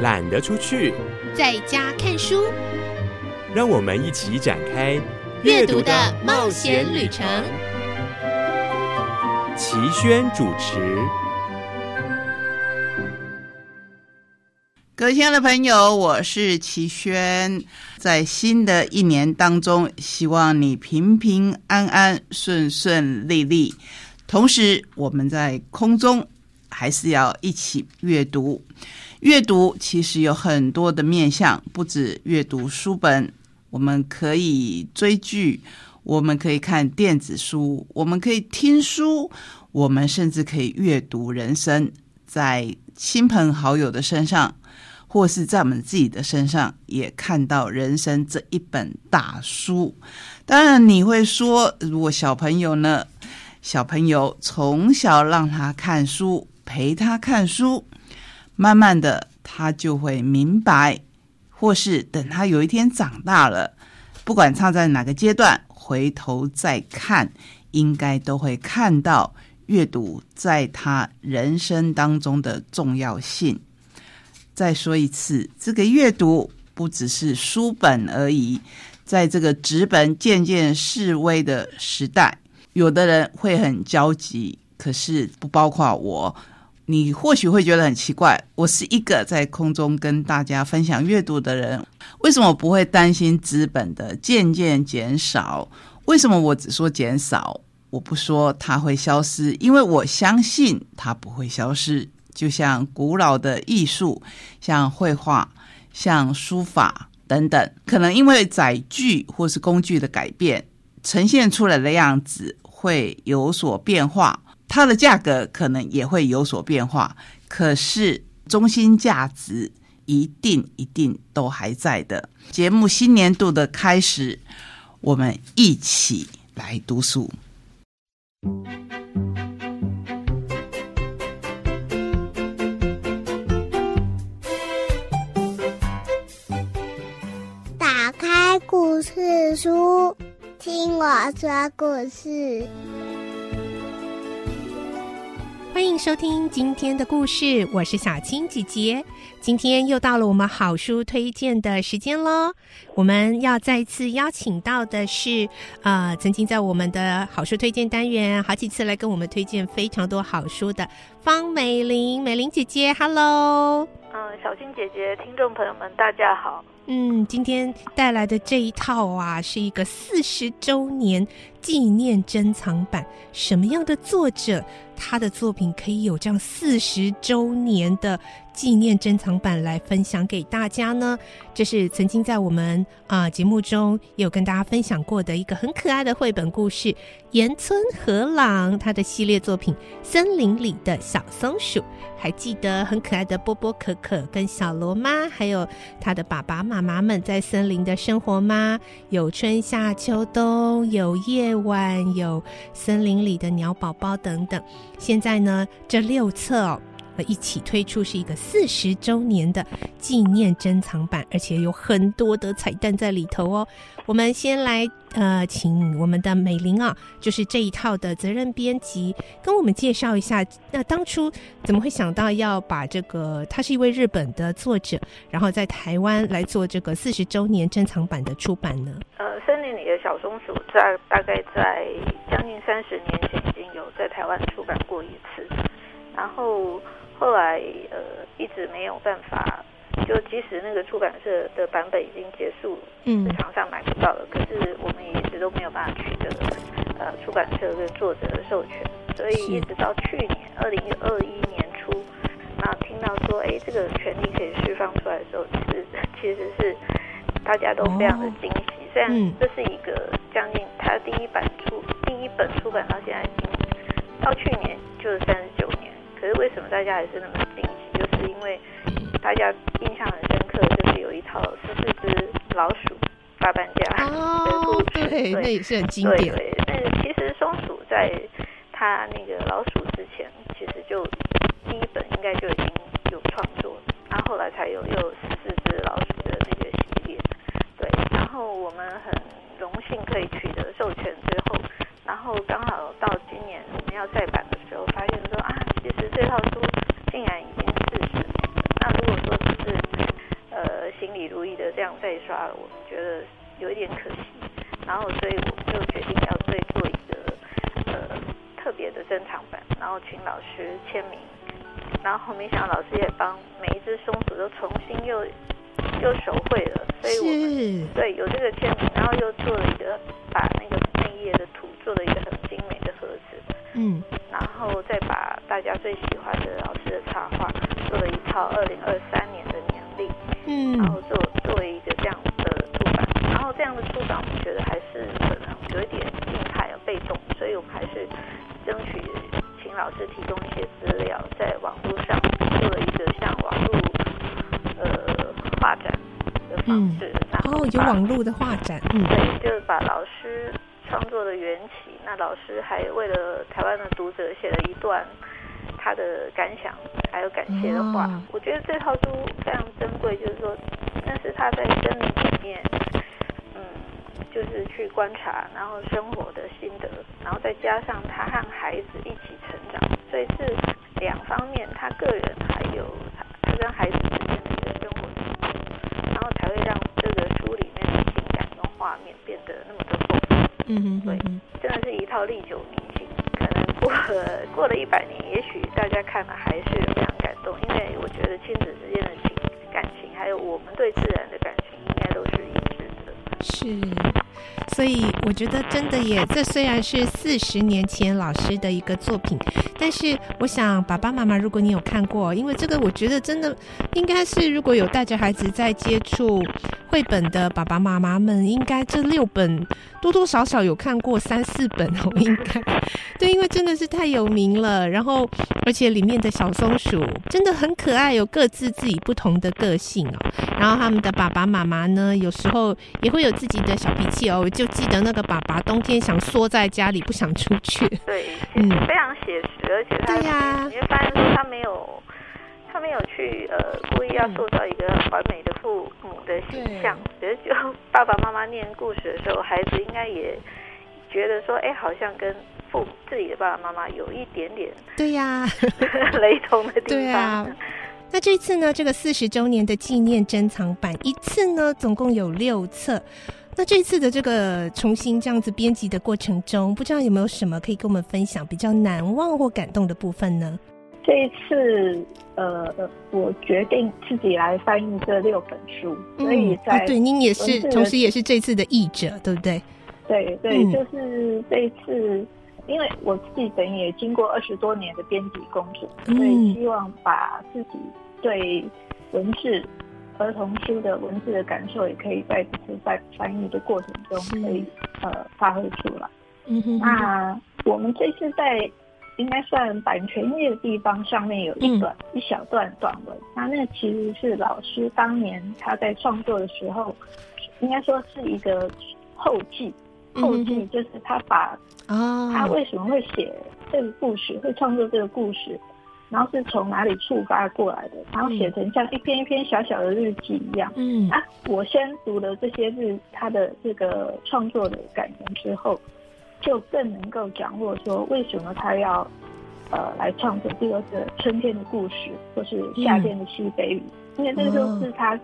懒得出去，在家看书。让我们一起展开阅读的冒险旅程。齐轩主持。各位亲爱的朋友，我是齐轩。在新的一年当中，希望你平平安安、顺顺利利。同时，我们在空中还是要一起阅读。阅读其实有很多的面向，不止阅读书本。我们可以追剧，我们可以看电子书，我们可以听书，我们甚至可以阅读人生，在亲朋好友的身上，或是在我们自己的身上，也看到人生这一本大书。当然，你会说，如果小朋友呢？小朋友从小让他看书，陪他看书，慢慢的他就会明白。或是等他有一天长大了，不管他在哪个阶段，回头再看，应该都会看到阅读在他人生当中的重要性。再说一次，这个阅读不只是书本而已，在这个纸本渐渐式微的时代，有的人会很焦急，可是不包括我。你或许会觉得很奇怪，我是一个在空中跟大家分享阅读的人，为什么不会担心资本的渐渐减少？为什么我只说减少，我不说它会消失？因为我相信它不会消失。就像古老的艺术，像绘画、像书法等等，可能因为载具或是工具的改变，呈现出来的样子会有所变化。它的价格可能也会有所变化，可是中心价值一定一定都还在的。节目新年度的开始，我们一起来读书。打开故事书，听我说故事。欢迎收听今天的故事，我是小青姐姐。今天又到了我们好书推荐的时间喽。我们要再次邀请到的是，呃，曾经在我们的好书推荐单元好几次来跟我们推荐非常多好书的方美玲，美玲姐姐，Hello。嗯，小青姐姐，听众朋友们，大家好。嗯，今天带来的这一套啊，是一个四十周年纪念珍藏版。什么样的作者，他的作品可以有这样四十周年的？纪念珍藏版来分享给大家呢，这是曾经在我们啊节目中有跟大家分享过的一个很可爱的绘本故事——岩村和朗他的系列作品《森林里的小松鼠》。还记得很可爱的波波可可跟小罗妈，还有他的爸爸妈妈们在森林的生活吗？有春夏秋冬，有夜晚，有森林里的鸟宝宝等等。现在呢，这六册哦。一起推出是一个四十周年的纪念珍藏版，而且有很多的彩蛋在里头哦。我们先来呃，请我们的美玲啊，就是这一套的责任编辑，跟我们介绍一下。那当初怎么会想到要把这个？他是一位日本的作者，然后在台湾来做这个四十周年珍藏版的出版呢？呃，森林里的小松鼠在大概在将近三十年前已经有在台湾出版过一次，然后。后来呃一直没有办法，就即使那个出版社的版本已经结束，嗯。市场上买不到了，可是我们也一直都没有办法取得呃出版社跟作者的授权，所以一直到去年二零二一年初，那听到说哎这个权利可以释放出来的时候，其实其实是大家都非常的惊喜，虽然这是一个将近他第一版出第一本出版到现在已经到去年就是三十九年。可是为什么大家还是那么惊喜？就是因为大家印象很深刻，就是有一套十四只老鼠大搬家的故事，对，那也是很经典。对，那其实松鼠在它那个老鼠之前，其实就第一本应该就已经有创作，然后后来才有又十四只老鼠的那个系列。对，然后我们很荣幸可以取师签名，然后没想到老师也帮每一只松鼠都重新又又手绘了，所以我们是，对有这个签名，然后又做了一个把那个内页的图做了一个很精美的盒子，嗯。然后再把大家最喜欢的老师的插画做了一套二零二三年的年历，嗯。然嗯后做作为一个这样的出版，然后这样的出版我们觉得还是可能有一点静态被动，所以我们还是争取请老师提供一些资料，在网络上做了一个像网络呃画展的方式，然后哦，有网络的画展，嗯。对，就是把老师创作的缘起，那老师还为了台湾的读者写了一段他的感想，还有感谢的话。哦。我觉得这套书非常珍贵，就是说但是他在森林里面，嗯，就是去观察，然后生活的心得，然后再加上他和孩子一起成长，所以是两方面，他个人还有他他跟孩子之间的一个生活经历，然后才会让这个书里面的情感跟画面变得那么的丰富。嗯嗯对真的是一套历久弥新。可能过了过了一百年，也许大家看了还是非常感动，因为我觉得亲子之间的情感情，还有我们对自然的感情，应该都是一致的。是，所以我觉得真的也，这虽然是四十年前老师的一个作品，但是我想爸爸妈妈，如果你有看过，因为这个我觉得真的应该是如果有带着孩子在接触绘本的爸爸妈妈们，应该这六本多多少少有看过三四本哦，应该对，因为真的是太有名了。然后而且里面的小松鼠真的很可爱，有各自自己不同的个性哦。然后他们的爸爸妈妈呢，有时候也会有自己的小脾气哦。我就记得那个爸爸冬天想缩在家里，不想出去。对，嗯非常写实，而且他对呀你会发现说他没有。他没有去呃故意要塑造一个完美的父母的形象，觉得就爸爸妈妈念故事的时候，孩子应该也觉得说，哎，好像跟父母自己的爸爸妈妈有一点点对呀、雷同的地对啊方。那这次呢，这个四十周年的纪念珍藏版，一次呢总共有六册。那这次的这个重新这样子编辑的过程中，不知道有没有什么可以跟我们分享比较难忘或感动的部分呢？这一次，呃，我决定自己来翻译这六本书，所以在、哦、对，您也是，同时也是这次的译者，对不对？对对，嗯就是这一次，因为我自己本也经过二十多年的编辑工作，嗯所以希望把自己对文字、儿童书的文字的感受，也可以在这次在翻译的过程中可以呃发挥出来。嗯哼哼那我们这次在应该算版权页的地方上面有一段、一小段短文，那那其实是老师当年他在创作的时候，应该说是一个后记。后记就是他把哦，他为什么会写这个故事，会创作这个故事，然后是从哪里触发过来的，然后写成像一篇一篇小小的日记一样。嗯啊，我先读了这些日他的这个创作的感言之后，就更能够掌握说为什么他要呃来创作这个是春天的故事，或是夏天的西北雨，因为这个都是他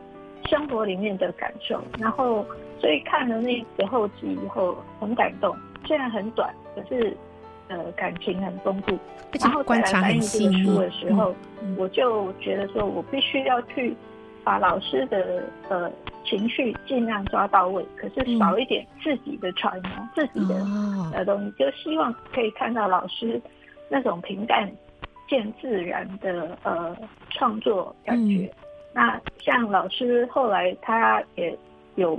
生活里面的感受。然后所以看了那个后集以后很感动，虽然很短，可是呃感情很丰富。然后再观察来翻译这个书的时候，嗯我就觉得说我必须要去把老师的呃情绪尽量抓到位，可是少一点自己的揣摩、自己的哦，呃东西，就希望可以看到老师那种平淡见自然的呃创作感觉。嗯那像老师后来他也有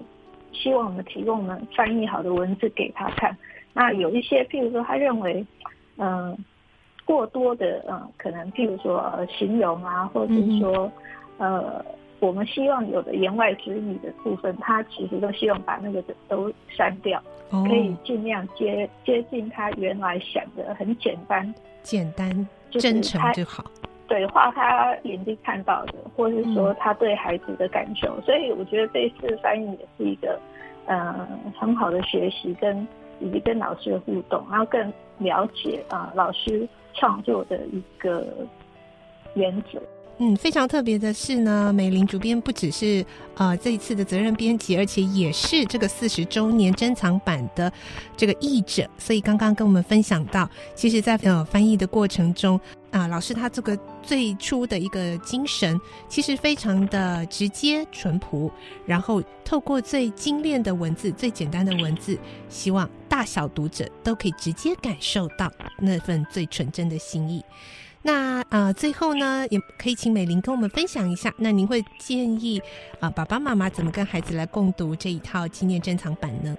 希望我们提供我们翻译好的文字给他看。那有一些，譬如说他认为，嗯、过多的嗯、可能譬如说呃形容啊，或者是说、呃我们希望有的言外之意的部分，他其实都希望把那个都删掉，哦可以尽量接接近他原来想的很简单，简单就是真诚他就好。对，画他眼睛看到的，或是说他对孩子的感受。所以我觉得这一次翻译也是一个呃很好的学习跟以及跟老师的互动，然后更了解啊、呃老师创作的一个原则。嗯，非常特别的是呢，美玲主编不只是呃这一次的责任编辑，而且也是这个四十周年珍藏版的这个译者。所以刚刚跟我们分享到，其实，在呃翻译的过程中啊、老师他这个最初的一个精神，其实非常的直接淳朴，然后透过最精炼的文字、最简单的文字，希望大小读者都可以直接感受到那份最纯真的心意。那呃，最后呢，也可以请美玲跟我们分享一下。那您会建议啊、爸爸妈妈怎么跟孩子来共读这一套纪念珍藏版呢？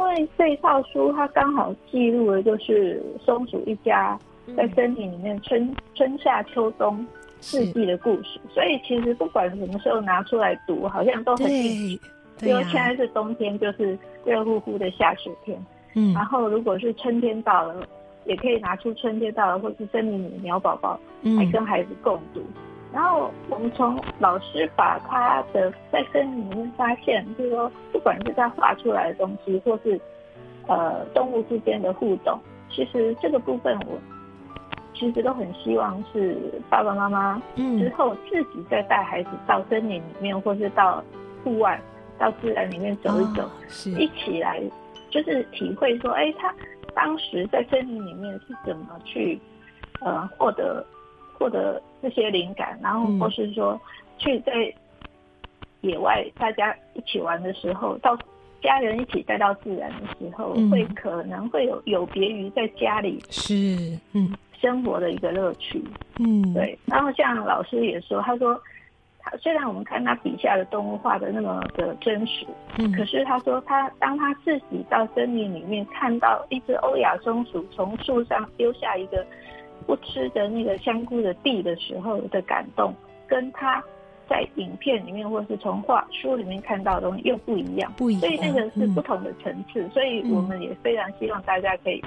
因为这一套书它刚好记录的就是松鼠一家在森林里面春春夏秋冬四季的故事，所以其实不管什么时候拿出来读，好像都很应景。对，对因为呀、现在是冬天，就是热乎乎的下雪天。嗯然后如果是春天到了，也可以拿出春天到了，或是森林里的鸟宝宝来嗯跟孩子共读。然后我们从老师把他的在森林里面发现，就是说，不管是他画出来的东西，或是呃动物之间的互动，其实这个部分我其实都很希望是爸爸妈妈之嗯后自己再带孩子到森林里面，或是到户外、到自然里面走一走，哦是。一起来就是体会说，哎，他当时在森林里面是怎么去呃获得获得这些灵感，然后嗯。或是说去在野外大家一起玩的时候，到家人一起带到自然的时候，嗯。会可能会有有别于在家里是嗯。生活的一个乐趣。嗯。对，然后像老师也说，他说，他虽然我们看他笔下的动物画的那么的真实，嗯。可是他说他当他自己到森林里面看到一只欧亚松鼠从树上丢下一个不吃的那个香菇的地的时候的感动，跟他在影片里面或是从画书里面看到的东西又不一样。不一样，所以那个是嗯。不同的层次，所以我们也非常希望大家可以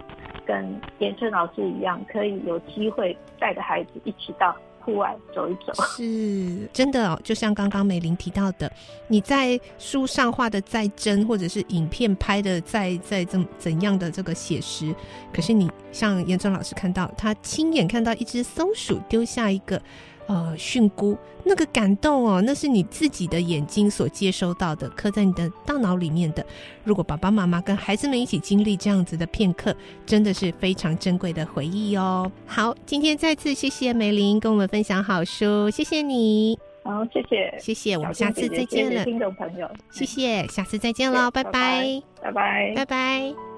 跟严春老师一样，可以有机会带着孩子一起到户外走一走。是真的哦，就像刚刚美玲提到的，你在书上画的再真，或者是影片拍的再再怎怎样的这个写实，可是你像严正老师看到，他亲眼看到一只松鼠丢下一个呃蕈菇，那个感动哦，那是你自己的眼睛所接收到的，刻在你的大脑里面的。如果爸爸妈妈跟孩子们一起经历这样子的片刻，真的是非常珍贵的回忆哦。好，今天再次谢谢梅玲跟我们分享好书，谢谢你，好，谢谢，谢谢，我们下次再见了，听众朋友，谢谢，下次再见喽，拜，拜拜拜。拜拜。